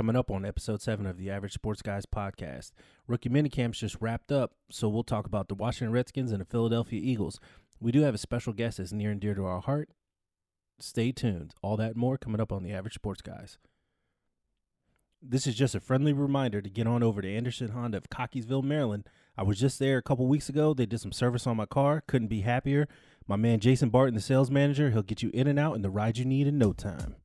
Coming up on episode seven of the Average Sports Guys podcast. Rookie minicamps just wrapped up, so we'll talk about the Washington Redskins and the Philadelphia Eagles. We do have a special guest that's near and dear to our heart. Stay tuned. All that and more coming up on the Average Sports Guys. This is just a friendly reminder to get on over to Anderson Honda of Cockeysville, Maryland. I was just there a couple weeks ago. They did some service on my car. Couldn't be happier. My man Jason Barton, the sales manager, he'll get you in and out in the ride you need in no time.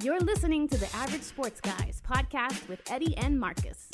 You're listening to the Average Sports Guys podcast with Eddie and Marcus.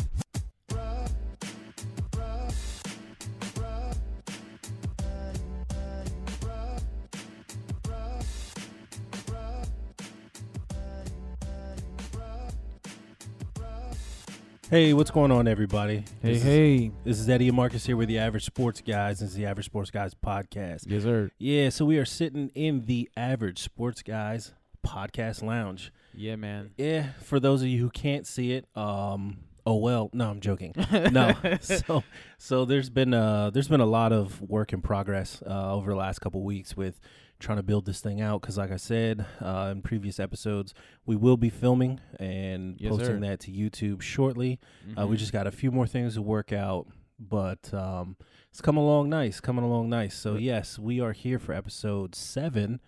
Hey, what's going on, everybody? Hey, this hey. Is, this is Eddie and Marcus here with the Average Sports Guys. This is the Average Sports Guys podcast. Yes, sir. Yeah, so we are sitting in the Average Sports Guys podcast lounge. Yeah, man. Yeah, for those of you who can't see it, um, oh well, no, I'm joking. no, so so there's been uh there's been a lot of work in progress uh, over the last couple weeks with trying to build this thing out because like i said uh, in previous episodes we will be filming and Yes, posting sir. that to youtube shortly uh, we Mhm. just got a few more things to work out but um, it's coming along nice coming along nice so yes we are here for episode seven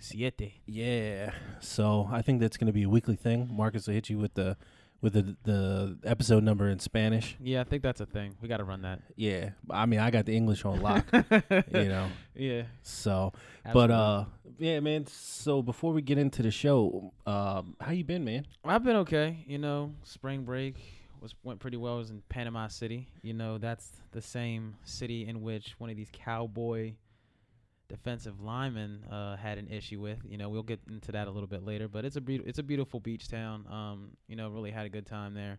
siete. yeah so i think that's going to be a weekly thing marcus will hit you with the with the the episode number in spanish Yeah, I think that's a thing. We got to run that. yeah i mean i got the english on lock you know Yeah. so but uh yeah man so before we get into the show um how you been man I've been okay. You know, spring break was went pretty well. I was in Panama City. You know, that's the same city in which one of these cowboy defensive lineman uh, had an issue with. You know, we'll get into that a little bit later. But it's a beau- it's a beautiful beach town. Um, you know, really had a good time there.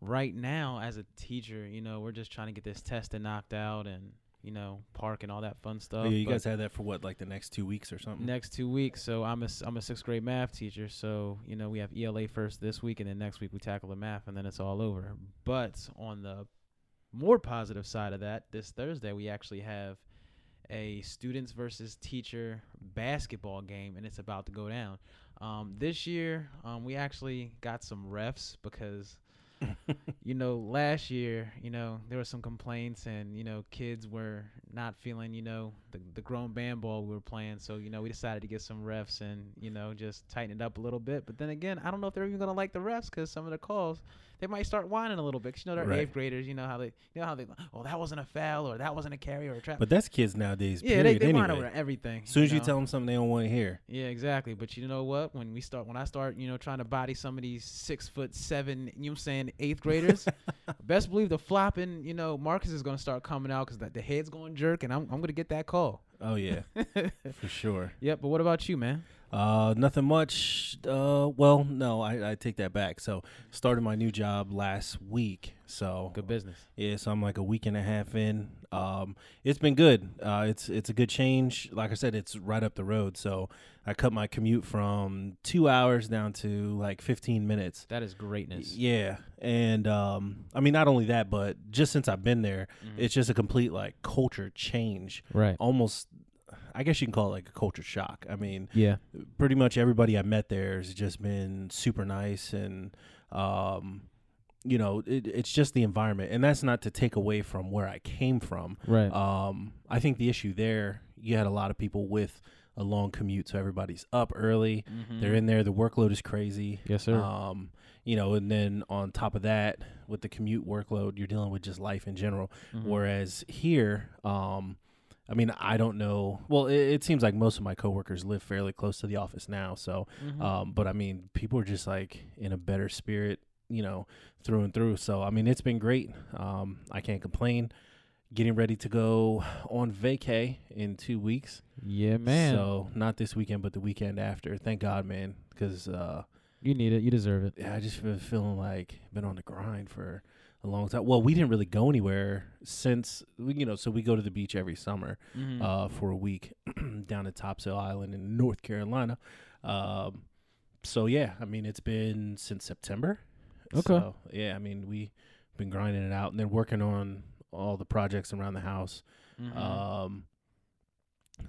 Right now, as a teacher, you know, we're just trying to get this testing knocked out and you know, park and all that fun stuff. yeah, you guys had that for what like the next two weeks or something next two weeks. So I'm a I'm a sixth grade math teacher. So you know we have ELA first this week, and then next week we tackle the math, and then it's all over. But on the more positive side of that, this Thursday we actually have a students versus teacher basketball game, and it's about to go down. Um, this year, um, we actually got some refs because you know, last year, you know, there were some complaints and, you know, kids were not feeling, you know, the, the grown band ball we were playing. So, you know, we decided to get some refs and, you know, just tighten it up a little bit. But then again, I don't know if they're even going to like the refs because some of the calls, they might start whining a little bit. 'Cause, you know, they're Right. eighth graders. You know how they, you know how they, oh, that wasn't a foul or that wasn't a carry or a trap. but that's kids nowadays yeah, they, they whine anyway. over everything. as soon as you know? tell them something they don't want to hear Yeah, exactly. But you know what? When we start, when I start, you know, trying to body some of these six foot seven, you know, what I'm saying eighth graders, best believe the flopping, you know, Marcus is gonna start coming out because the, the head's going to jerk, and I'm I'm gonna get that call. Oh yeah for sure Yep. But what about you, man? Uh, nothing much. Uh, well, no, I, I take that back. So, started my new job last week. So, Good business. yeah, so I'm like a week and a half in. Um, it's been good. Uh, it's it's a good change. Like I said, it's right up the road. So, I cut my commute from two hours down to like 15 minutes. That is greatness. Yeah, and um, I mean, not only that, but just since I've been there, Mhm. it's just a complete like culture change. right. Almost, I guess you can call it like a culture shock. I mean, Yeah. pretty much everybody I met there has just been super nice and um you know it, it's just the environment and that's not to take away from where I came from Right. um I think the issue there you had a lot of people with a long commute so everybody's up early they're in there the workload is crazy Yes, sir. um you know and then on top of that with the commute workload you're dealing with just life in general Mhm. Whereas here, um, I mean, I don't know. Well, it, it seems like most of my coworkers live fairly close to the office now. So, Mhm. um, but I mean, people are just like in a better spirit, you know, through and through. So, I mean, it's been great. Um, I can't complain. Getting ready to go on vacay in two weeks. yeah, man. So, not this weekend, but the weekend after. Thank God, man, because uh, you need it. You deserve it. yeah, I just been feeling like been on the grind for a long time. Well, we didn't really go anywhere since we- you know, so we go to the beach every summer Mhm. uh, for a week down at Topsail Island in North Carolina. Um, so yeah, I mean it's been since September. Okay. So, yeah, I mean we've been grinding it out and then working on all the projects around the house. Mhm. Um,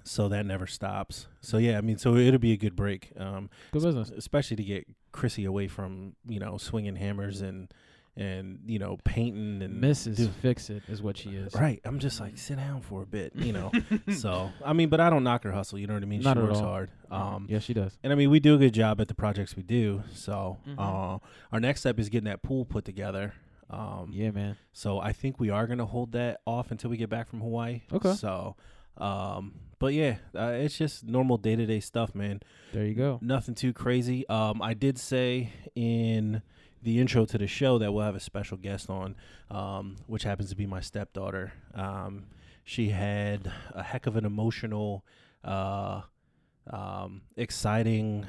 So that never stops. So yeah, I mean, so it'll be a good break. Um, Good business. especially to get Chrissy away from you know swinging hammers and and you know painting and Mrs. do- Fix It is what she is. Right. I'm just like sit down for a bit, you know. so I mean, but I don't knock her hustle. You know what I mean? Not she at works all. hard. Um, yeah, she does. and I mean, we do a good job at the projects we do. So Mhm. uh, our next step is getting that pool put together. Um, Yeah, man. So I think we are gonna hold that off until we get back from Hawaii. Okay. So, um, but yeah, uh, it's just normal day to day stuff, man. There you go. Nothing too crazy. Um, I did say in the intro to the show that we'll have a special guest on, um, which happens to be my stepdaughter. Um, she had a heck of an emotional, uh, um, exciting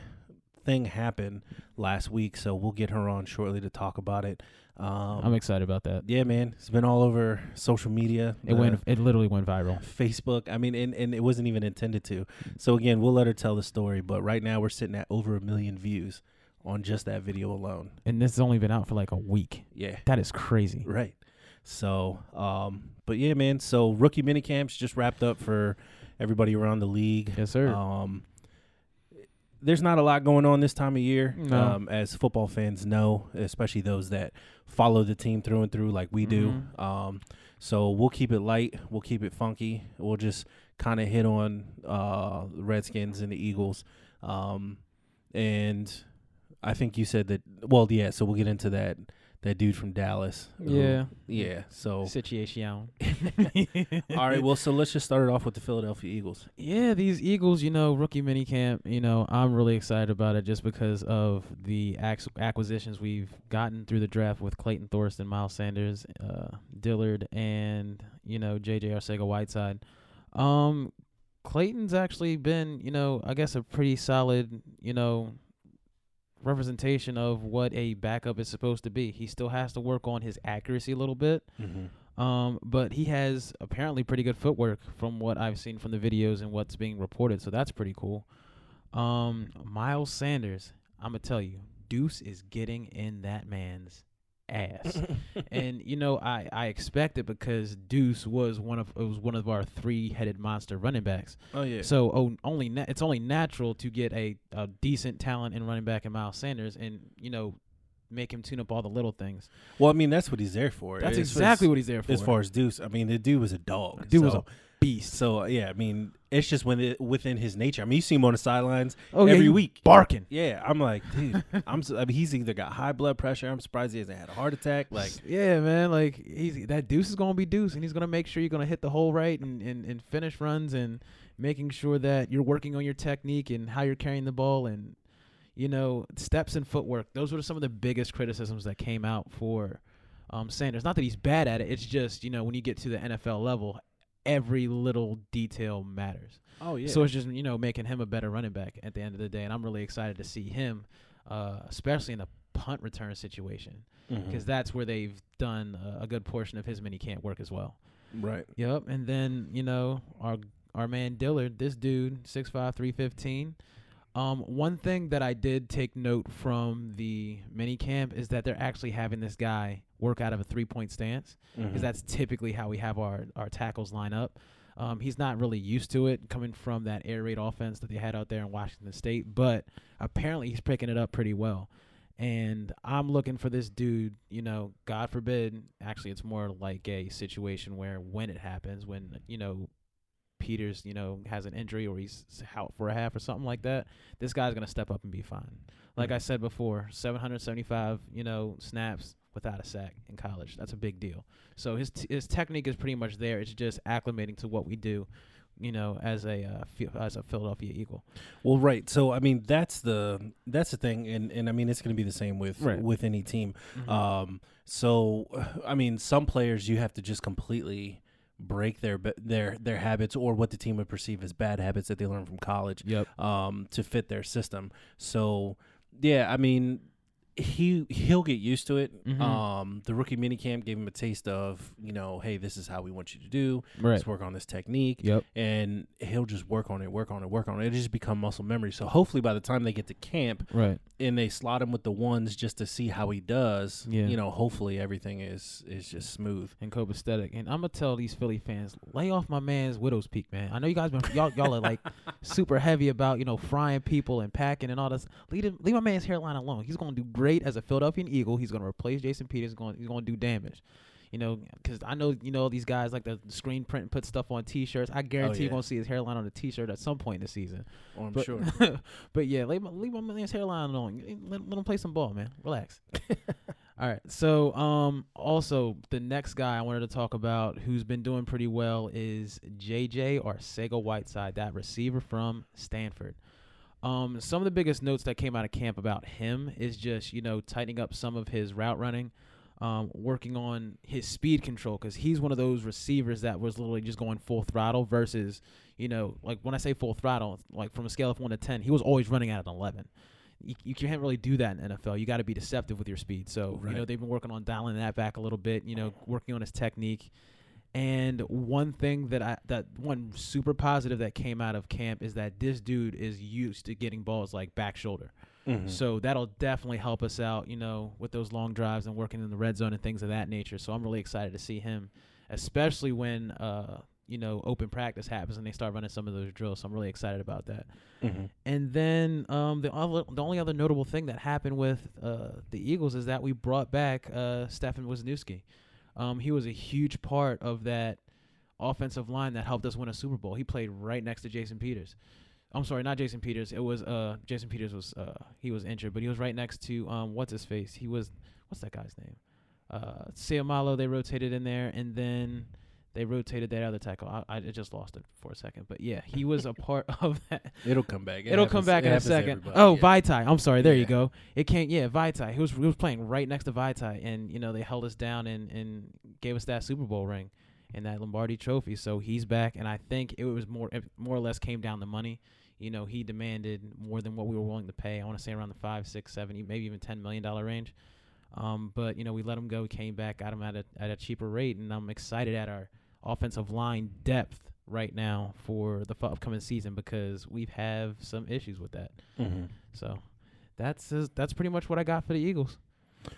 thing happen last week, so we'll get her on shortly to talk about it. Um, I'm excited about that. yeah, man, it's been all over social media. It uh, went. It literally went viral. Facebook. I mean, and, and it wasn't even intended to. So again, we'll let her tell the story. But right now, we're sitting at over a million views on just that video alone. And this has only been out for like a week. Yeah, That is crazy. right. So, um, but yeah, man. So rookie mini camps just wrapped up for everybody around the league. Yes, sir. Um, there's not a lot going on this time of year, No. um, as football fans know, especially those that follow the team through and through like we do. Mhm. Um, so we'll keep it light. We'll keep it funky. We'll just kind of hit on uh, the Redskins and the Eagles. Um, and I think you said that. Well, yeah. So we'll get into that. That dude from Dallas. who- Yeah. Yeah. So Situation. all right. Well, so let's just start it off with the Philadelphia Eagles. Yeah, these Eagles, you know, rookie minicamp, you know, I'm really excited about it just because of the ac- acquisitions we've gotten through the draft with Clayton Thorson, Miles Sanders, uh, Dillard, and, you know, JJ Arcega Whiteside. Um, Clayton's actually been, you know, I guess a pretty solid, you know, representation of what a backup is supposed to be. He still has to work on his accuracy a little bit. Mm-hmm. Um, but he has apparently pretty good footwork from what I've seen from the videos and what's being reported, so that's pretty cool. Um, Miles Sanders, I'm gonna tell you, Duce is getting in that man's ass, and you know I I expect it because Duce was one of it was one of our three headed monster running backs. oh yeah. So oh, only na- it's only natural to get a, a decent talent in running back in Miles Sanders, and you know make him tune up all the little things. Well, I mean, that's what he's there for. That's As- exactly as, what he's there for. As far as Duce, I mean, the dude was a dog. Dude was a beast. So yeah, I mean, it's just when it, within his nature. I mean, you see him on the sidelines Oh every you week. barking. Yeah, I'm like, dude, I'm. I mean, he's either got high blood pressure. I'm surprised he hasn't had a heart attack. Like, yeah, man, like he's that duce is gonna be duce, and he's gonna make sure you're gonna hit the hole right and, and, and finish runs and making sure that you're working on your technique and how you're carrying the ball and you know steps and footwork. Those were some of the biggest criticisms that came out for um, Sanders. Not that he's bad at it. It's just you know when you get to the NFL level, every little detail matters. oh yeah. So it's just you know making him a better running back at the end of the day, and I'm really excited to see him, uh, especially in a punt return situation, because that's where they've done uh, a good portion of his mini camp work as well. right. Yep, and then you know our our man Dillard, this dude, six five three fifteen. Um, one thing that I did take note from the mini camp is that they're actually having this guy work out of a three point stance because Mhm. that's typically how we have our, our tackles line up. Um, he's not really used to it coming from that air raid offense that they had out there in Washington State, but apparently he's picking it up pretty well. And I'm looking for this dude, you know, God forbid, actually, it's more like a situation where when it happens, when, you know, Peters, you know, has an injury or he's out for a half or something like that, this guy's going to step up and be fine. Like I said before, 775, you know, snaps without a sack in college. That's a big deal. So his t- his technique is pretty much there. It's just acclimating to what we do, you know, as a uh, Phi- as a Philadelphia Eagle. Well, right. So I mean, that's the that's the thing, and and I mean, it's going to be the same with Right. with any team. Mm-hmm. Um, so I mean, some players you have to just completely break their their their habits or what the team would perceive as bad habits that they learned from college Yep. um, to fit their system. So yeah, I mean, he he'll get used to it. Mhm. Um, the rookie minicamp gave him a taste of you know, hey, this is how we want you to do. Right. Let's work on this technique, Yep. and he'll just work on it, work on it, work on it. It just become muscle memory. So hopefully, by the time they get to camp Right. and they slot him with the ones just to see how he does, Yeah. you know, hopefully everything is is just smooth. and copacetic. And I'm gonna tell these Philly fans, lay off my man's Widow's Peak, man. I know you guys been y'all y'all are like super heavy about you know frying people and packing and all this. Leave him, leave my man's hairline alone. He's gonna do great as a Philadelphia Eagle. He's gonna replace Jason Peters. He's going he's gonna do damage. You know, because I know you know these guys like the screen print and put stuff on T-shirts. I guarantee yeah. you're gonna see his hairline on a T-shirt at some point in the season. Oh, I'm But, sure. but yeah, leave my, leave my man's hairline on. Let, let him play some ball, man. Relax. All right. So, um, also the next guy I wanted to talk about who's been doing pretty well is JJ Arcega Whiteside, that receiver from Stanford. Um, some of the biggest notes that came out of camp about him is just you know tightening up some of his route running, um, working on his speed control because he's one of those receivers that was literally just going full throttle versus you know like when I say full throttle, like from a scale of one to ten, he was always running at an eleven. You, you can't really do that in NFL. You got to be deceptive with your speed. So you know they've been working on dialing that back a little bit. You know, working on his technique. And one thing that I that one super positive that came out of camp is that this dude is used to getting balls like back shoulder. Mhm. So that'll definitely help us out, you know, with those long drives and working in the red zone and things of that nature. So I'm really excited to see him, especially when uh, you know, open practice happens and they start running some of those drills. So I'm really excited about that. Mhm. And then um, the other, the only other notable thing that happened with uh, the Eagles is that we brought back uh, Stefen Wisniewski. Um, he was a huge part of that offensive line that helped us win a Super Bowl. He played right next to Jason Peters. I'm sorry, not Jason Peters. It was uh Jason Peters was uh he was injured, but he was right next to um what's his face. He was what's that guy's name? Uh Seumalo they rotated in there and then they rotated that other tackle. I, I just lost it for a second, but yeah, he was a part of that. It'll come back. It It'll come back it in a second. Oh, yeah. Vaitai. I'm sorry. There you go. It can't. Yeah, Vaitai. He was he was playing right next to Vaitai, and you know they held us down and and gave us that Super Bowl ring and that Lombardi Trophy. So he's back, and I think it was more it more or less came down to money. You know, he demanded more than what we were willing to pay. I want to say around the five, six, seven, maybe even ten million dollar range. Um, but you know, we let him go. He came back, got him at a at a cheaper rate, and I'm excited at our offensive line depth right now for the upcoming season because we have some issues with that. Mhm. So that's his, that's pretty much what I got for the Eagles.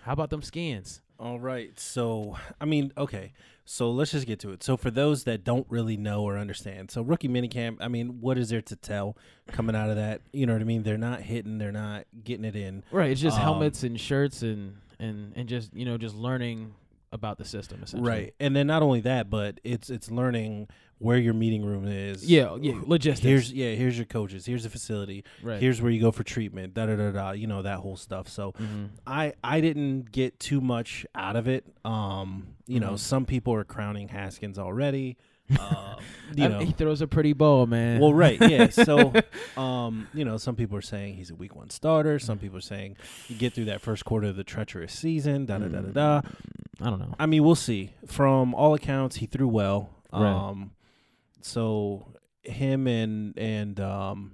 How about them skins? All right. So, I mean, okay. So let's just get to it. So, for those that don't really know or understand, so rookie minicamp, I mean, what is there to tell coming out of that? You know what I mean? They're not hitting, they're not getting it in. Right, it's just Um, helmets and shirts and and and just you know just learning about the system essentially. Right. And then not only that, but it's it's learning where your meeting room is. Yeah, yeah, logistics. Here's yeah, here's your coaches, here's the facility, right. here's where you go for treatment, da da da da, you know, that whole stuff. So Mhm. I I didn't get too much out of it. Um, you know, Mhm. some people are crowning Haskins already. Um, you know, he throws a pretty ball, man. well, right, yeah. So, um, you know, some people are saying he's a week one starter. Some people are saying you get through that first quarter of the treacherous season. Da da da da da. I don't know. I mean, we'll see. From all accounts, he threw well. Right. Um, so him and and um,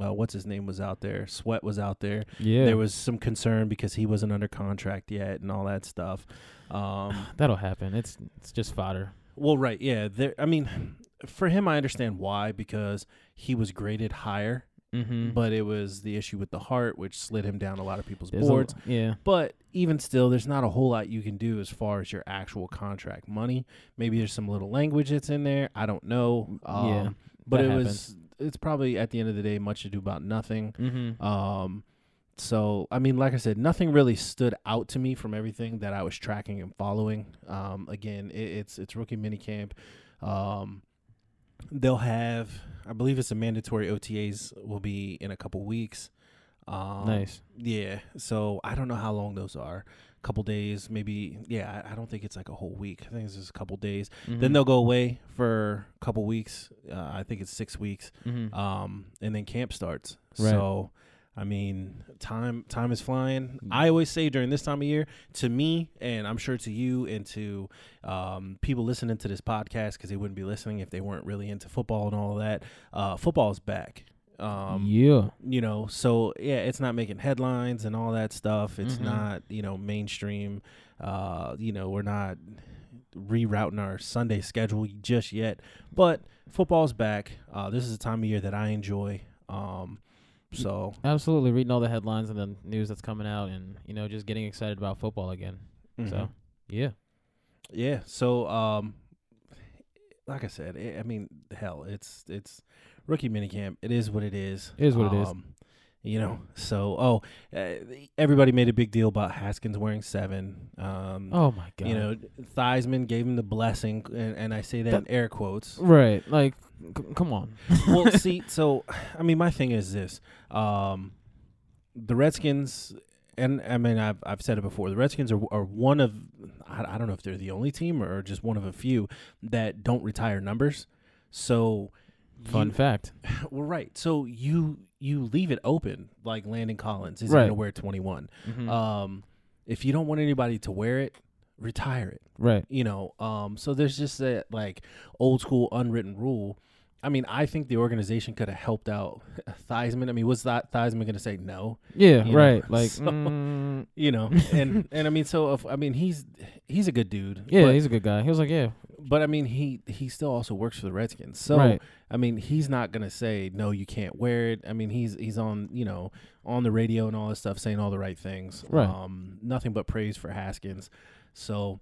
uh, what's his name was out there. Sweat was out there. Yeah, There was some concern because he wasn't under contract yet and all that stuff. Um, that'll happen. It's it's just fodder. Well, right, yeah. There. I mean, for him, I understand why because he was graded higher, Mm-hmm. but it was the issue with the heart, which slid him down a lot of people's There's a- boards. yeah, But even still, there's not a whole lot you can do as far as your actual contract money. Maybe there's some little language that's in there. I don't know. Um, Yeah, but it happens. was. It's probably at the end of the day much to do about nothing. mm-hmm. Um, so I mean, like I said, nothing really stood out to me from everything that I was tracking and following. Um, again, it, it's it's rookie minicamp. Um, they'll have, I believe it's a mandatory OTAs will be in a couple weeks. Um, nice. Yeah. So I don't know how long those are. A couple days, maybe. Yeah, I, I don't think it's like a whole week. I think it's just a couple days. Then Mhm. they'll go away for a couple weeks. Uh, I think it's six weeks Mhm. um, and then camp starts. Right. So, I mean, time time is flying. Mm. I always say during this time of year, to me, and I'm sure to you and to um, people listening to this podcast, because they wouldn't be listening if they weren't really into football and all of that. Uh, football is back. Um, yeah. you know, so yeah, it's not making headlines and all that stuff. It's Mhm. not, you know, mainstream. Uh, you know, we're not rerouting our Sunday schedule just yet, but football's back. Uh, this is a time of year that I enjoy. Um, so Absolutely. Reading all the headlines and the news that's coming out, and you know, just getting excited about football again. mhm. So yeah. yeah, so um, like I said, i I mean, hell, it's it's rookie minicamp. It is what it is. It is what it is. You know, so oh, uh, everybody made a big deal about Haskins wearing seven. Um, Oh my god. You know, Theismann gave him the blessing, and, and I say that, in air quotes. Right. Like, c- come on. well, see, so I mean, my thing is this: um, the Redskins, and I mean, I've I've said it before. The Redskins are are one of I, I don't know if they're the only team or just one of a few that don't retire numbers. So, Fun you- fact. well, right. So you you leave it open, like Landon Collins is Right. going to wear twenty one. Mhm. Um, if you don't want anybody to wear it, retire it right. you know um so there's just that like old school unwritten rule i mean i think the organization could have helped out Theismann. i mean was that Theismann going to say no Yeah. you know, right. Like. so- mm, you know and and i mean so if, i mean he's he's a good dude yeah. but, he's a good guy. He was like, yeah. But i mean he he still also works for the redskins so right. i mean he's not going to say no you can't wear it i mean he's he's on you know on the radio and all this stuff saying all the right things Right. um nothing but praise for haskins so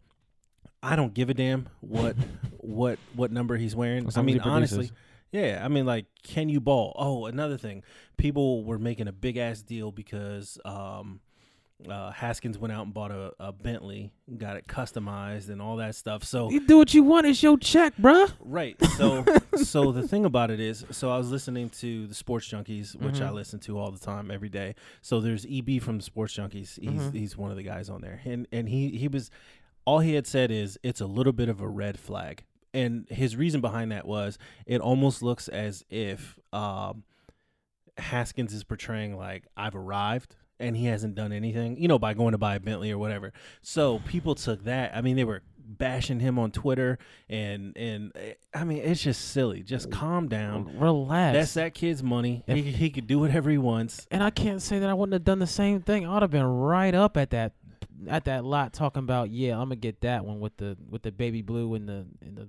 I don't give a damn what what what number he's wearing. I mean, honestly, yeah. I mean, like, can you ball? Oh, another thing, people were making a big ass deal because um, uh, Haskins went out and bought a, a Bentley, got it customized and all that stuff. So You do what you want. It's your check, bruh. right. So so the thing about it is, so I was listening to the Sports Junkies, which I Mhm. listen to all the time, every day. So there's EB from the Sports Junkies. He's Mhm. he's one of the guys on there, and and he he was all he had said is it's a little bit of a red flag, and his reason behind that was it almost looks as if um, Haskins is portraying like I've arrived. And he hasn't done anything, you know, by going to buy a Bentley or whatever. So people took that. I mean, they were bashing him on Twitter, and and eh, I mean, it's just silly. Just calm down. Relax. That's that kid's money. He, he could do whatever he wants. and I can't say that I wouldn't have done the same thing. I would have been right up at that at that lot talking about, yeah, I'm gonna get that one with the with the baby blue and the and the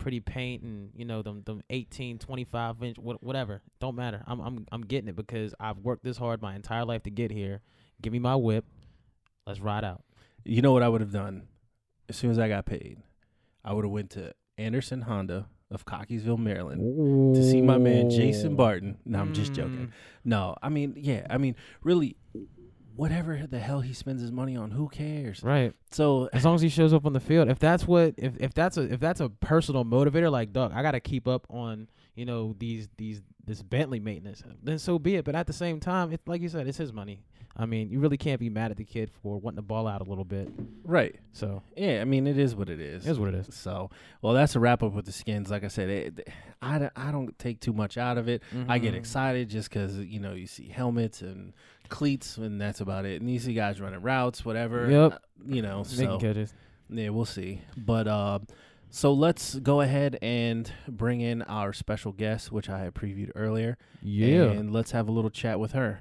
pretty paint and you know them them 18, 25 inch wha- whatever. Don't matter. I'm I'm I'm getting it because I've worked this hard my entire life to get here. Give me my whip. Let's ride out. You know what I would have done? As soon as I got paid, I would have went to Anderson Honda of Cockeysville, Maryland, to see my man Jason Barton. No, I'm just joking. Mm. No, I mean, yeah, I mean, really, whatever the hell he spends his money on, who cares? Right. So As long as he shows up on the field, if that's what if, if that's a if that's a personal motivator, like Doug, I gotta keep up on you know these these this Bentley maintenance. Then so be it. But at the same time, it's like you said, it's his money. I mean, you really can't be mad at the kid for wanting to ball out a little bit. right, So yeah, I mean, it is what it is. it is what it is. So, well, that's a wrap up with the skins. Like I said, it, I, don't- I don't take too much out of it. I get Mhm. excited just because you know you see helmets and cleats, and that's about it. And you see guys running routes, whatever. Yep. uh, You know, Making so catches. yeah, we'll see. But uh, so let's go ahead and bring in our special guest, which I had previewed earlier. Yeah. and let's have a little chat with her.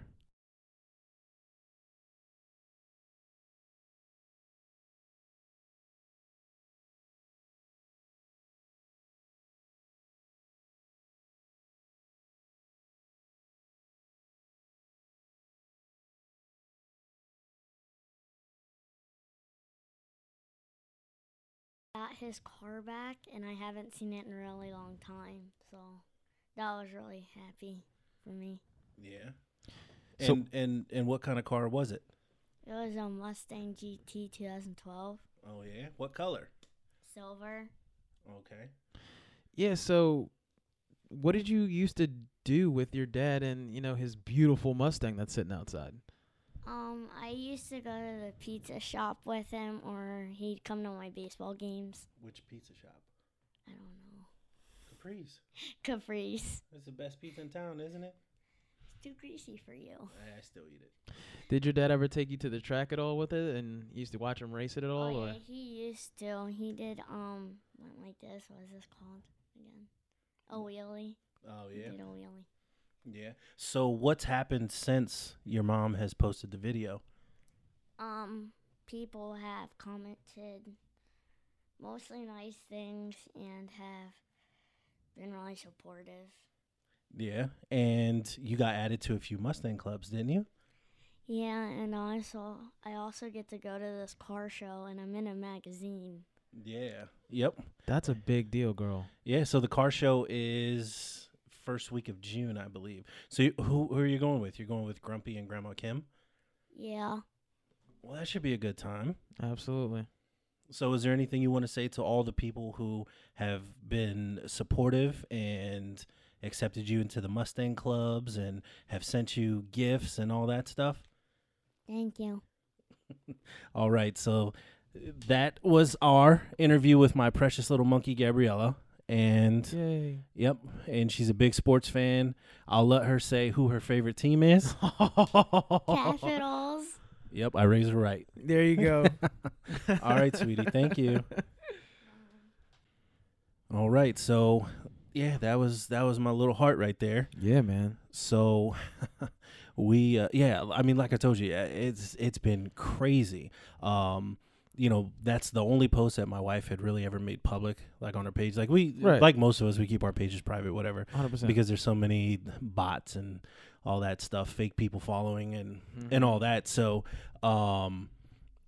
Got his car back and I haven't seen it in a really long time. So that was really happy for me. Yeah. So- And and and what kind of car was it? It was a Mustang GT 2012 Oh yeah. What color? silver. Okay. Yeah. So, what did you used to do with your dad and you know his beautiful Mustang that's sitting outside? Um, I used to go to the pizza shop with him, or he'd come to my baseball games. Which pizza shop? I don't know. Capri's. Caprice. That's the best pizza in town, isn't it? It's too greasy for you. I still eat it. Did your dad ever take you to the track at all with it, and you used to watch him race it at all? oh or? yeah, he used to. He did um went like this. What is this called again? A wheelie. Oh He yeah. did a wheelie. Yeah. So what's happened since your mom has posted the video? Um, people have commented mostly nice things and have been really supportive. Yeah. And you got added to a few Mustang clubs, didn't you? Yeah, and also I also get to go to this car show and I'm in a magazine. Yeah. Yep. That's a big deal, girl. Yeah. So the car show is first week of June, I believe. So you, who who are you going with? You're going with Grumpy and Grandma Kim. Yeah. Well, that should be a good time. Absolutely. So, is there anything you want to say to all the people who have been supportive and accepted you into the Mustang clubs and have sent you gifts and all that stuff? Thank you. All right. So, that was our interview with my precious little monkey, Gabriella. And Yay. yep, and she's a big sports fan. I'll let her say who her favorite team is. Capitals. Yep, I raised her right. There you go. All right, sweetie. Thank you. All right. So, yeah, that was that was my little heart right there. yeah, man. So, we uh, yeah, I mean like I told you, uh, it's it's been crazy. Um you know, that's the only post that my wife had really ever made public like on her page. Like we Right. like most of us we keep our pages private whatever 100%. because there's so many bots and all that stuff, fake people following and Mhm. and all that. So, um,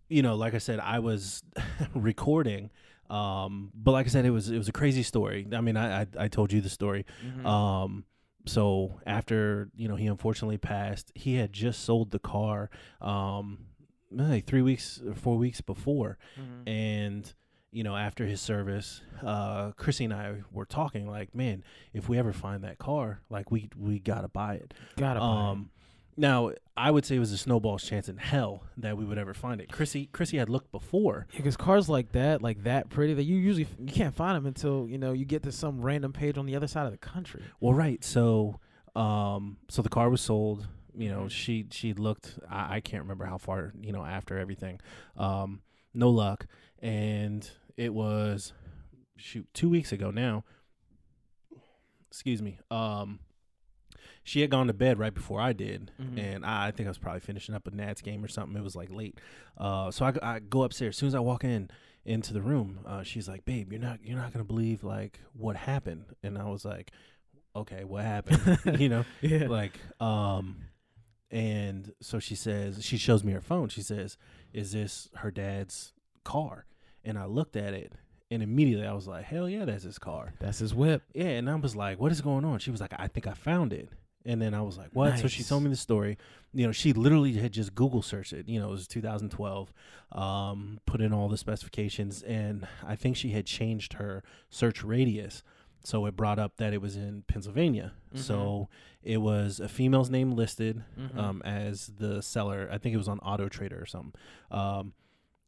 you know, like I said, I was recording, um, but like I said, it was it was a crazy story. I mean, I I, I told you the story. Mhm. Um, so after you know he unfortunately passed, he had just sold the car, um, like three weeks or four weeks before, Mhm. and you know after his service uh chrissy and i were talking like man if we ever find that car like we we gotta buy it Gotta buy it. um now i would say it was a snowball's chance in hell that we would ever find it chrissy chrissy had looked before because cars like that, like that pretty, that you usually f- you can't find them until you know you get to some random page on the other side of the country. well right so um so the car was sold you know Mhm. she she looked I, I can't remember how far you know after everything um no luck and it was shoot two weeks ago now excuse me um she had gone to bed right before I did, Mhm. and I, I think I was probably finishing up a Nats game or something. It was like late, uh, so I, I go upstairs. As soon as I walk in into the room, uh, she's like, "Babe, you're not you're not gonna believe like what happened." And I was like, "Okay, what happened?" you know, yeah. like um and so she says she shows me her phone. She says is this her dad's car? And i looked at it and immediately i was like hell yeah that's his car. That's his whip. yeah and i was like what is going on? She was like i think i found it. And then i was like what? So she told me the story. You know she literally had just google searched it. You know it was 2012 um put in all the specifications and i think she had changed her search radius so it brought up that it was in pennsylvania so it was a female's name listed Mhm. um, as the seller. I think it was on Auto Trader or something. Um,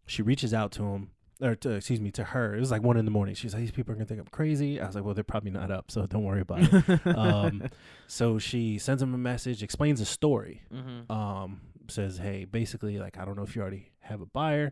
she reaches out to him, or to, excuse me, to her. It was like one in the morning. She's like, "These people are gonna think I'm crazy." I was like, "Well, they're probably not up, so don't worry about it." um, so she sends him a message, explains the story. Mhm. Um, says, "Hey, basically, like, I don't know if you already have a buyer.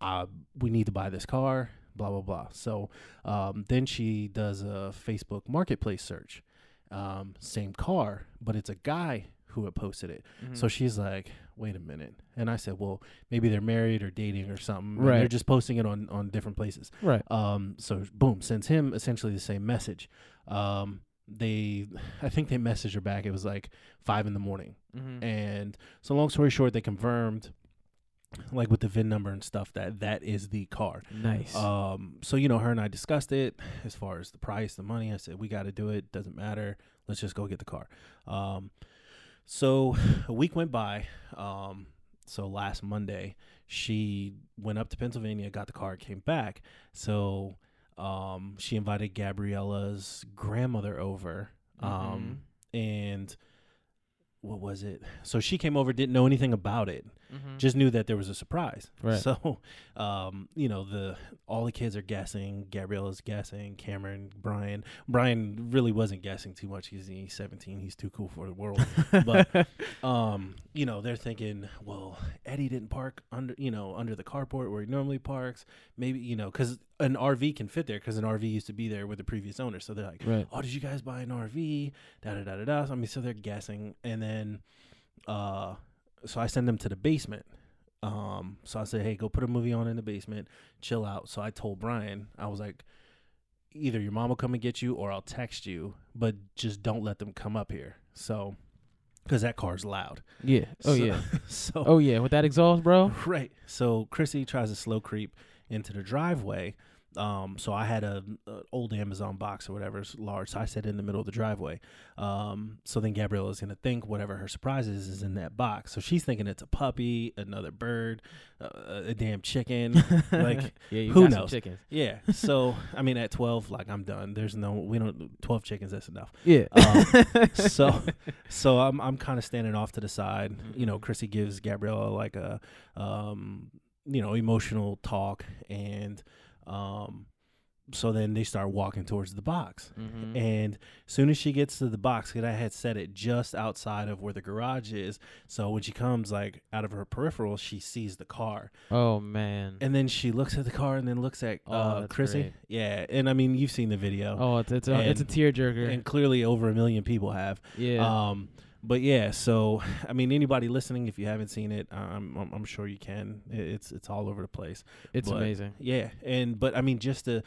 Uh, we need to buy this car." Blah blah blah. So um, then she does a Facebook Marketplace search. Um, same car, but it's a guy who had posted it. So Mhm. she's like, "Wait a minute," and I said, "Well, maybe they're married or dating or something. and They're just posting it on on different places." right. Um, so boom, sends him essentially the same message. Um, they, I think they messaged her back. It was like five in the morning, Mhm. and so long story short, they confirmed, like with the VIN number and stuff, that that is the car. nice. Um, so you know, her and I discussed it as far as the price, the money. I said we got to do it. Doesn't matter. Let's just go get the car. Um, so a week went by. Um, so last Monday, she went up to Pennsylvania, got the car, came back. So um, she invited Gabriella's grandmother over. Um, and what was it? So she came over, didn't know anything about it. Mhm. just knew that there was a surprise. Right. So, um, you know, the all the kids are guessing. Gabriella's guessing. Cameron, Brian. Brian really wasn't guessing too much. He's, he's 17. He's too cool for the world. but um, you know, they're thinking, well, Eddie didn't park under, you know, under the carport where he normally parks. Maybe, you know, because an RV can fit there because an RV used to be there with the previous owner. So they're like, right. oh, did you guys buy an RV? Da da da da da. So, I mean, so they're guessing, and then, uh, so I send them to the basement. Um, so I said, hey, go put a movie on in the basement, chill out. So I told Brian, I was like, either your mom will come and get you, or I'll text you, but just don't let them come up here. So, because that car's loud. Yeah. Oh So- yeah. So Oh yeah. With that exhaust, bro. Right. So Chrissy tries to slow creep into the driveway. Um, so I had a, a old Amazon box or whatever, it's large. So I sat in the middle of the driveway. Um, so then Gabrielle is gonna think whatever her surprise is is in that box. So she's thinking it's a puppy, another bird, uh, a damn chicken. Like, yeah, you who knows? chickens. yeah. So I mean, at twelve, like I'm done. There's no, we don't. Twelve chickens, that's enough. Yeah. Um, so so I'm I'm kind of standing off to the side. You know, Mhm. Chrissy gives Gabriella like a um you know emotional talk, and um so then they start walking towards the box. Mhm. And soon as she gets to the box, because I had set it just outside of where the garage is, so when she comes like out of her peripheral, she sees the car, oh man. and then she looks at the car, and then looks at Oh, uh, Chrissy. great. Yeah, and I mean you've seen the video, oh, it's it's a, it's a tearjerker. and clearly over a million people have. yeah. Um, but yeah, so I mean, anybody listening, if you haven't seen it, I'm I'm, I'm sure you can. It's it's all over the place. it's but- amazing. Yeah, and but I mean, just to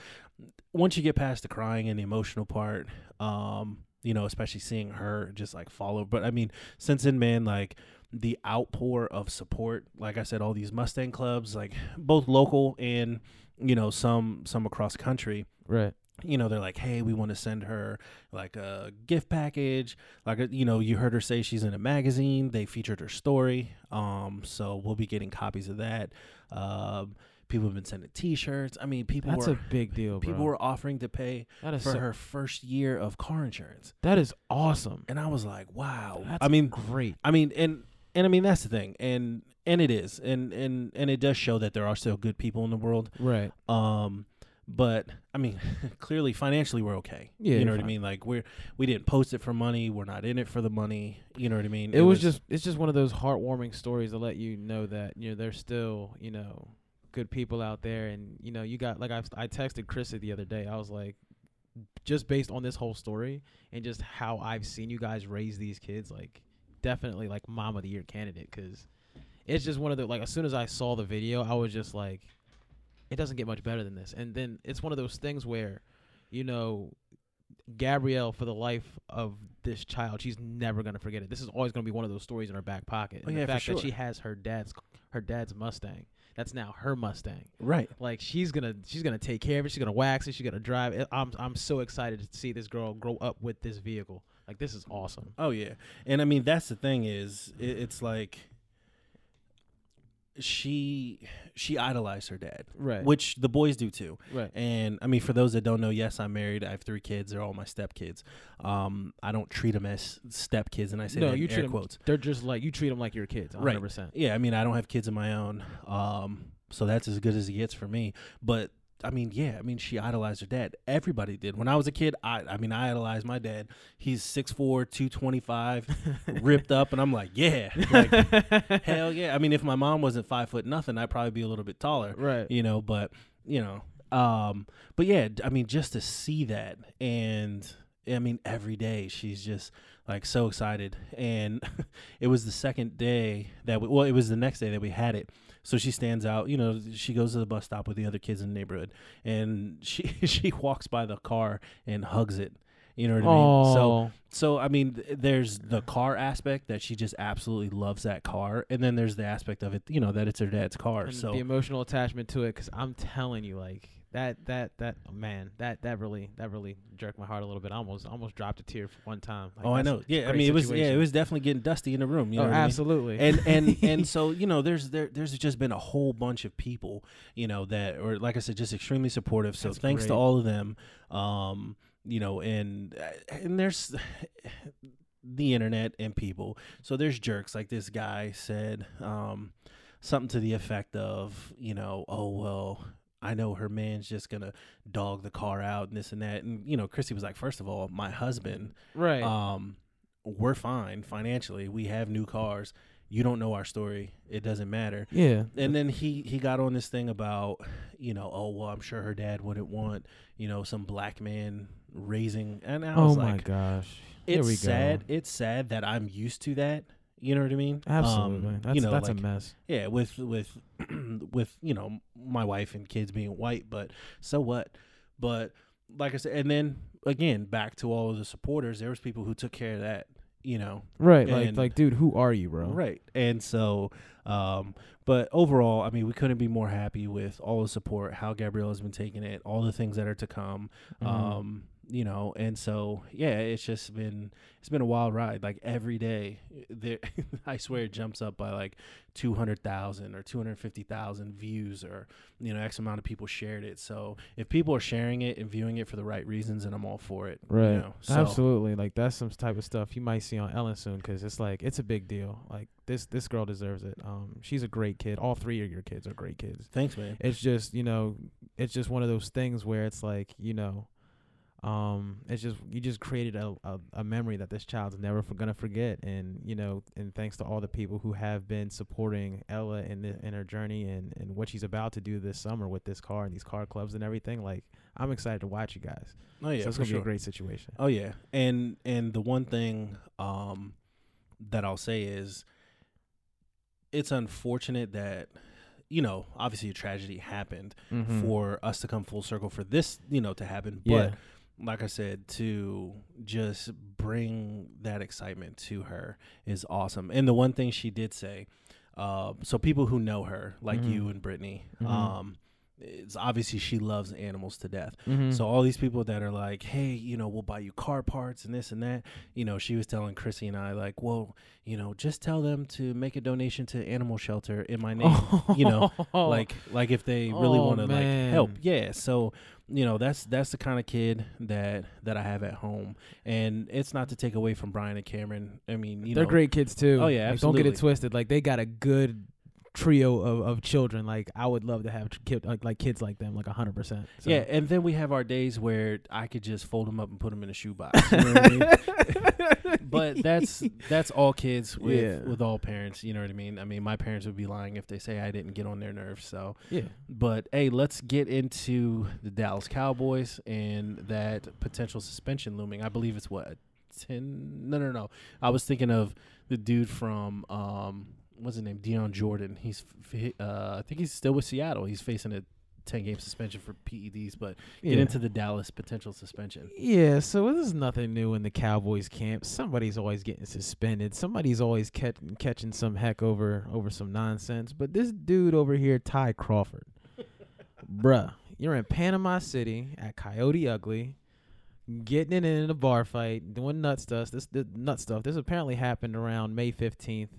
once you get past the crying and the emotional part, um, you know, especially seeing her just like follow. But I mean, since then, man, like the outpour of support, like I said, all these Mustang clubs, like both local and you know some some across country Right. You know they're like hey we want to send her like a gift package like you know you heard her say she's in a magazine they featured her story um so we'll be getting copies of that um people have been sending t-shirts i mean people That's were a big deal, bro. people were offering to pay for so- her first year of car insurance That is awesome. and i was like wow That's i mean great. i mean and and i mean that's the thing and and it is and and and it does show that there are still good people in the world Right. um, but I mean, clearly financially we're okay. Yeah, you know what I mean. Like we're we didn't post it for money. We're not in it for the money. You know what I mean. It, was, just it's just one of those heartwarming stories to let you know that you know there's still you know good people out there, and you know you got like I I texted Chrissy the other day. I was like, just based on this whole story and just how I've seen you guys raise these kids, like definitely like mom of the year candidate because it's just one of the like as soon as I saw the video, I was just like, it doesn't get much better than this. And then it's one of those things where, you know, Gabrielle for the life of this child, she's never gonna forget it. This is always gonna be one of those stories in her back pocket. Oh, And yeah, the fact that she has her dad's her dad's Mustang. That's now her Mustang. right. Like she's gonna she's gonna take care of it. She's gonna wax it. She's gonna drive it. I'm I'm so excited to see this girl grow up with this vehicle. Like this is awesome. Oh yeah, and I mean that's the thing is it, it's like she she idolized her dad, Right. which the boys do too. right. And I mean, for those that don't know, yes, I'm married. I have three kids. They're all my stepkids. Um, I don't treat them as stepkids, and I say No, you treat 'em- quotes. They're just like you treat them like your kids. 100. Right. percent Yeah, I mean, I don't have kids of my own, um, so that's as good as it gets for me. But I mean, yeah, I mean, she idolized her dad. Everybody did. When I was a kid, I, I mean, I idolized my dad. He's 6'4", 225, ripped up, and I'm like, yeah, like, hell yeah. I mean, if my mom wasn't five foot nothing, I'd probably be a little bit taller, right. you know. But you know, um, but yeah, I mean, just to see that, and I mean, every day she's just like so excited. And it was the second day that we, well, it was the next day that we had it. So she stands out, you know, she goes to the bus stop with the other kids in the neighborhood, and she she walks by the car and hugs it. You know what I mean? So so I mean, th- there's the car aspect that she just absolutely loves that car, and then there's the aspect of it, you know, that it's her dad's car. and so the emotional attachment to it, because I'm telling you, like that, that, that, oh, man, that, that really, that really jerked my heart a little bit. I almost, almost dropped a tear for one time. Like, oh, I know. Yeah, I great mean, it was yeah, it was definitely getting dusty in the room. You know oh, what I mean? absolutely. and and and so you know there's there there's just been a whole bunch of people you know that or like I said just extremely supportive so That's thanks to all of them um you know and and there's the internet and people. So there's jerks like this guy said um, something to the effect of, you know, oh well, I know her man's just gonna dog the car out and this and that. And you know, Chrissy was like, first of all, my husband, Right. um, we're fine financially. We have new cars. You don't know our story. It doesn't matter. yeah. And then he he got on this thing about, you know, oh well, I'm sure her dad wouldn't want, you know, some black man raising. And I oh was my like, gosh. Here it's sad. It's sad that I'm used to that. You know what I mean? Absolutely. Um, that's you know, that's like, a mess. yeah, with with with you know my wife and kids being white, but so what? But like I said, and then again back to all of the supporters. There was people who took care of that. You know, Right. Like and- like dude, who are you, bro? Right. And so, um, but overall, I mean, we couldn't be more happy with all the support, how Gabrielle has been taking it, all the things that are to come. Mhm. Um, you know, and so yeah, it's just been it's been a wild ride. Like every day, there, I swear it jumps up by like two hundred thousand or two hundred fifty thousand views, or you know, X amount of people shared it. So if people are sharing it and viewing it for the right reasons, then I'm all for it. you Right. know? So, Absolutely. Like that's some type of stuff you might see on Ellen soon because it's like it's a big deal. Like this this girl deserves it. Um, she's a great kid. All three of your kids are great kids. Thanks, man. It's just you know, it's just one of those things where it's like you know, um, it's just you just created a a, a memory that this child's never for, gonna forget. And you know, and thanks to all the people who have been supporting Ella in the, in her journey and and what she's about to do this summer with this car and these car clubs and everything. Like I'm excited to watch you guys. Oh yeah, so it's gonna sure. be a great situation. Oh yeah, and and the one thing um, that I'll say is, it's unfortunate that you know obviously a tragedy happened Mhm. for us to come full circle for this you know to happen, yeah. but like I said, to just bring that excitement to her is awesome. And the one thing she did say, uh, so people who know her, like Mhm. you and Brittany, Mhm. um, it's obviously she loves animals to death. Mhm. So all these people that are like, hey, you know, we'll buy you car parts and this and that, you know, she was telling Chrissy and I like, well, you know, just tell them to make a donation to animal shelter in my name, you know, like like if they really Oh, want to like help. Yeah, so you know, that's that's the kind of kid that that I have at home, and it's not to take away from Brian and Cameron. I mean, you they're know, great kids too. Oh, yeah, Like, don't get it twisted. Like they got a good trio of, of children. Like I would love to have kid, like like kids like them, like hundred percent. Yeah, and then we have our days where I could just fold them up and put them in a shoebox. You know what I mean? but that's that's all kids with Yeah. with all parents. You know what I mean? I mean, my parents would be lying if they say I didn't get on their nerves. So, yeah. but hey, let's get into the Dallas Cowboys and that potential suspension looming. I believe it's what ten? No, no, no. I was thinking of the dude from um, what's his name? Dion Jordan. He's uh, I think he's still with Seattle. He's facing a ten game suspension for PEDs, but yeah. get into the Dallas potential suspension. Yeah, so this is nothing new in the Cowboys camp. Somebody's always getting suspended. Somebody's always catch, catching some heck over over some nonsense. But this dude over here, Ty Crawford, bruh, you're in Panama City at Coyote Ugly, getting it in a bar fight, doing nut stuff. This, this nut stuff. This apparently happened around May fifteenth.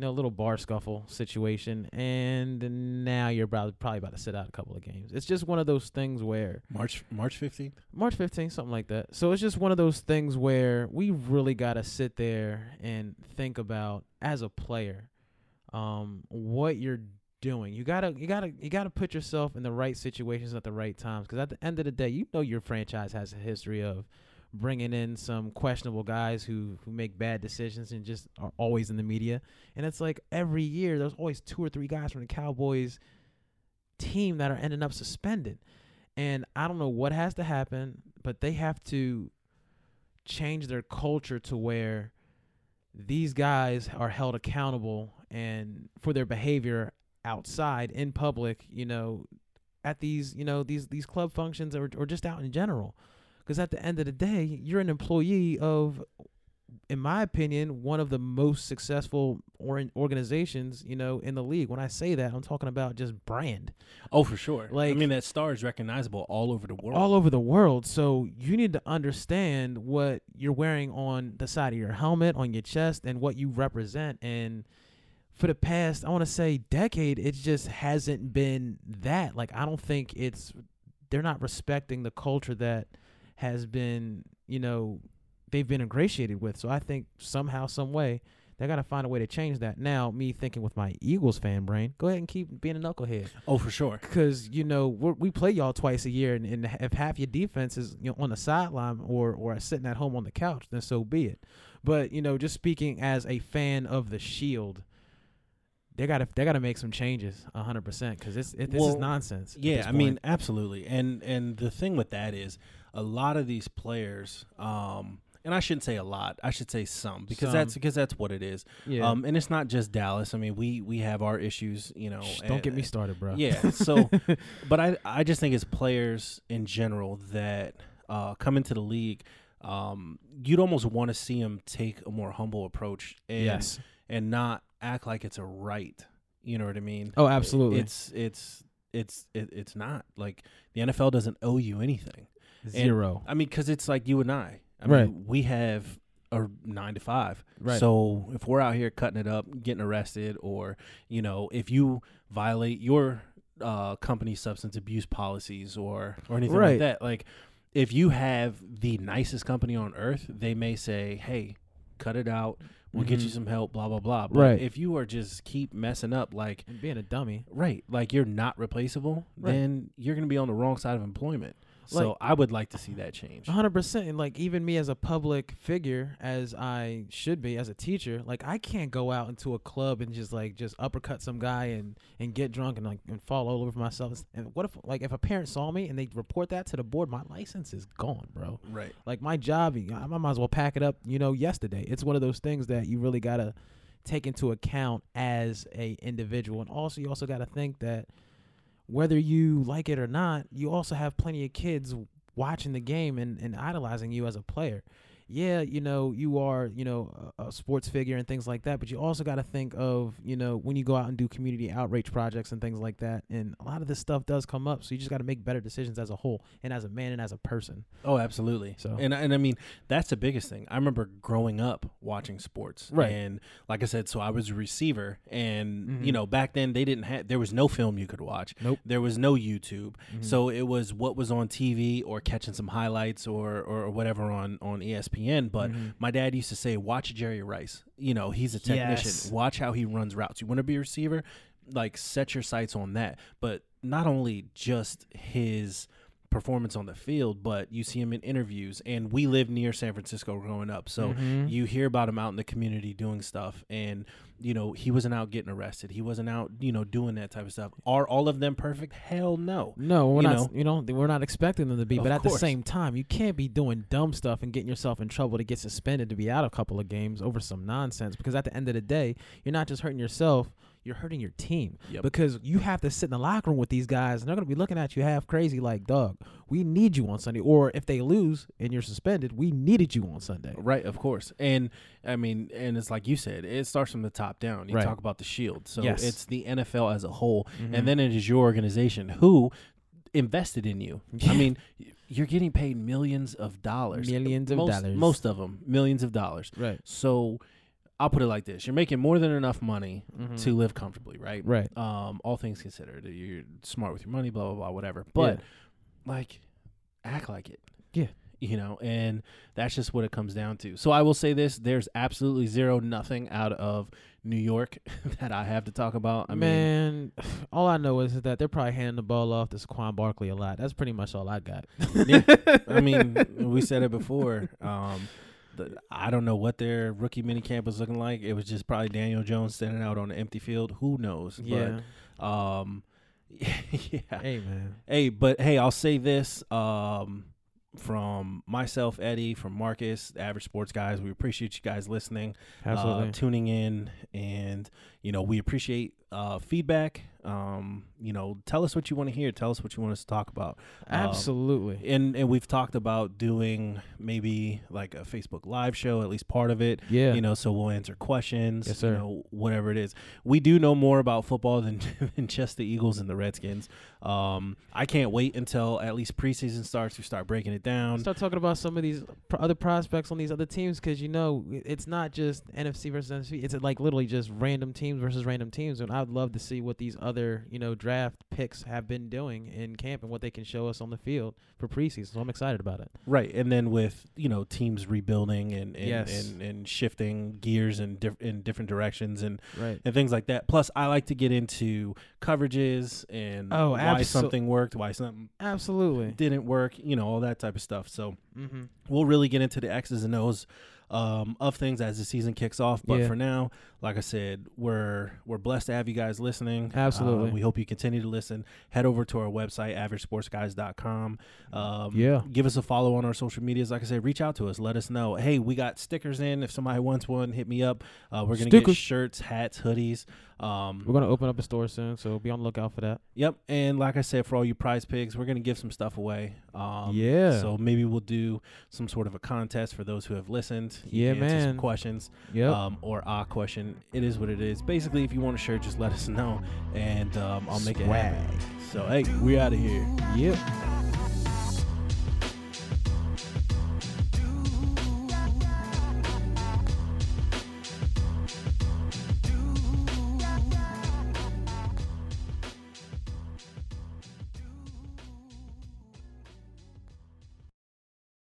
You know, a little bar scuffle situation, and now you're about, probably about to sit out a couple of games. It's just one of those things where March March fifteenth. March 15th, something like that. So it's just one of those things where we really got to sit there and think about as a player um what you're doing. You got to you got to you got to put yourself in the right situations at the right times cuz at the end of the day, you know your franchise has a history of bringing in some questionable guys who who make bad decisions and just are always in the media. And it's like every year there's always two or three guys from the Cowboys team that are ending up suspended. And I don't know what has to happen, but they have to change their culture to where these guys are held accountable and for their behavior outside in public, you know, at these, you know, these these club functions or or just out in general. Cuz at the end of the day, you're an employee of in my opinion, one of the most successful or organizations, you know, in the league. When I say that, I'm talking about just brand. Oh, for sure. Like- I mean, that star is recognizable all over the world. all over the world. So you need to understand what you're wearing on the side of your helmet, on your chest, and what you represent. And for the past, I want to say, decade, it just hasn't been that. Like I don't think it's they're not respecting the culture that has been, you know, they've been ingratiated with. So I think somehow, some way, they got to find a way to change that. Now, me thinking with my Eagles fan brain, go ahead and keep being a knucklehead. Oh, for sure. Because you know we're, we play y'all twice a year, and, and if half your defense is you know on the sideline or or sitting at home on the couch, then so be it. But you know, just speaking as a fan of the Shield, they gotta they gotta make some changes, hundred percent, because it's it, this is nonsense. Yeah, this I mean, absolutely. And and the thing with that is a lot of these players, um, and I shouldn't say a lot. I should say some because that's because that's what it is. yeah. Um, and it's not just Dallas. I mean, we we have our issues. You know, Shh, don't get me started, bro. Yeah. So, but I I just think it's players in general that uh, come into the league. Um, you'd almost want to see them take a more humble approach and yes. and not act like it's a right. You know what I mean? Oh, absolutely. It's it's it's it, it's not like the NFL doesn't owe you anything. Zero. I mean, because it's like you and I. I Right. mean, we have a nine to five. Right. So if we're out here cutting it up, getting arrested, or you know, if you violate your uh, company substance abuse policies or or anything Right. like that, like if you have the nicest company on earth, they may say, "Hey, cut it out. We'll get you Mhm. some help." Blah blah blah. But Right. if you are just keep messing up, like and being a dummy. right, like you're not replaceable, Right. then you're gonna be on the wrong side of employment. So I would like to see that change. Hundred percent. And like even me as a public figure, as I should be as a teacher, like I can't go out into a club and just like just uppercut some guy and and get drunk and like and fall all over myself. And what if like if a parent saw me and they report that to the board, my license is gone, bro. Right. Like my job, I might as well pack it up. You know, yesterday. It's one of those things that you really gotta take into account as a individual, and also you also gotta think that whether you like it or not, you also have plenty of kids watching the game and, and idolizing you as a player. Yeah, you know, you are, you know, a, a sports figure and things like that, but you also got to think of, you know, when you go out and do community outreach projects and things like that. And a lot of this stuff does come up. So you just got to make better decisions as a whole and as a man and as a person. Oh, absolutely. So- and and I mean that's the biggest thing. I remember growing up watching sports, Right. And like I said, so I was a receiver, and you Mhm. know back then they didn't have there was no film you could watch. Nope. There was no YouTube, Mhm. so it was what was on TV or catching some highlights or or whatever on on E ESPN. But Mhm. my dad used to say, "Watch Jerry Rice. You know he's a technician. Yes. Watch how he runs routes. You want to be a receiver." Like set your sights on that, but not only just his performance on the field, but you see him in interviews. And we live near San Francisco growing up, so Mhm. you hear about him out in the community doing stuff. And you know he wasn't out getting arrested. He wasn't out, you know, doing that type of stuff. Are all of them perfect? Hell no. No, we're you not. know? You know, we're not expecting them to be. Of but at the same time, you can't be doing dumb stuff and getting yourself in trouble to get suspended to be out a couple of games over some nonsense. Because at the end of the day, you're not just hurting yourself; you're hurting your team. Yep. Because you have to sit in the locker room with these guys, and they're gonna be looking at you half crazy, like, "Dog, we need you on Sunday." Or if they lose and you're suspended, we needed you on Sunday. Right, of course. And I mean, and it's like you said, it starts from the top down. You Right. talk about the shield. So Yes. it's the NFL as a whole. Mhm. And then it is your organization who invested in you. I mean, you're getting paid millions of dollars. Millions of most, dollars. Most of them, millions of dollars. Right. So I'll put it like this you're making more than enough money Mhm. to live comfortably, right? Right. Um, all things considered, you're smart with your money, blah, blah, blah, whatever. But, Yeah. like, act like it Yeah. you know, and that's just what it comes down to. So I will say this: there's absolutely zero, nothing out of New York that I have to talk about. I mean, all I know is that they're probably handing the ball off to Saquon Barkley a lot. That's pretty much all I got. I mean, we said it before. Um, the, I don't know what their rookie mini camp was looking like. It was just probably Daniel Jones standing out on an empty field. Who knows? yeah. But, um, yeah. Hey man. Hey, but hey, I'll say this um, from myself, Eddie, from Marcus, average sports guys. We appreciate you guys listening, Absolutely. uh, tuning in, and you know we appreciate uh, feedback. Um, you know, tell us what you want to hear. Tell us what you want us to talk about. Um, Absolutely. and and we've talked about doing maybe like a Facebook live show, at least part of it. yeah. You know, so we'll answer questions. Yes, sir. You know, whatever it is. We do know more about football than, than just the Eagles and the Redskins. Um, I can't wait until at least preseason starts to start breaking it down. Start talking about some of these pro- other prospects on these other teams because you know it's not just NFC versus NFC. It's like literally just random teams versus random teams. And I I'd love to see what these other you know draft picks have been doing in camp and what they can show us on the field for preseason. So I'm excited about it. Right, and then with you know teams rebuilding and and, Yes. and, and shifting gears in diff- in different directions and Right. and things like that. Plus, I like to get into coverages and Oh, why abso- something worked, why something Absolutely. didn't work, you know, all that type of stuff. So Mm-hmm. we'll really get into the X's and O's um, of things as the season kicks off. But Yeah. for now, like I said, we're we're blessed to have you guys listening. Absolutely. Uh, we hope you continue to listen. Head over to our website, averagesportsguys.com. Um, Yeah. Give us a follow on our social medias. Like I said, reach out to us. Let us know. Hey, we got stickers in. If somebody wants one, hit me up. Uh, we're going to get shirts, hats, hoodies. Um, We're gonna open up a store soon, so be on the lookout for that. Yep, and like I said, for all you prize pigs, we're gonna give some stuff away. Um, Yeah. So maybe we'll do some sort of a contest for those who have listened. You Yeah, answer some questions. Yep. Um, or a question. It is what it is. Basically, if you want a shirt, just let us know, and um, I'll make it happen. So hey, we out of here. yep.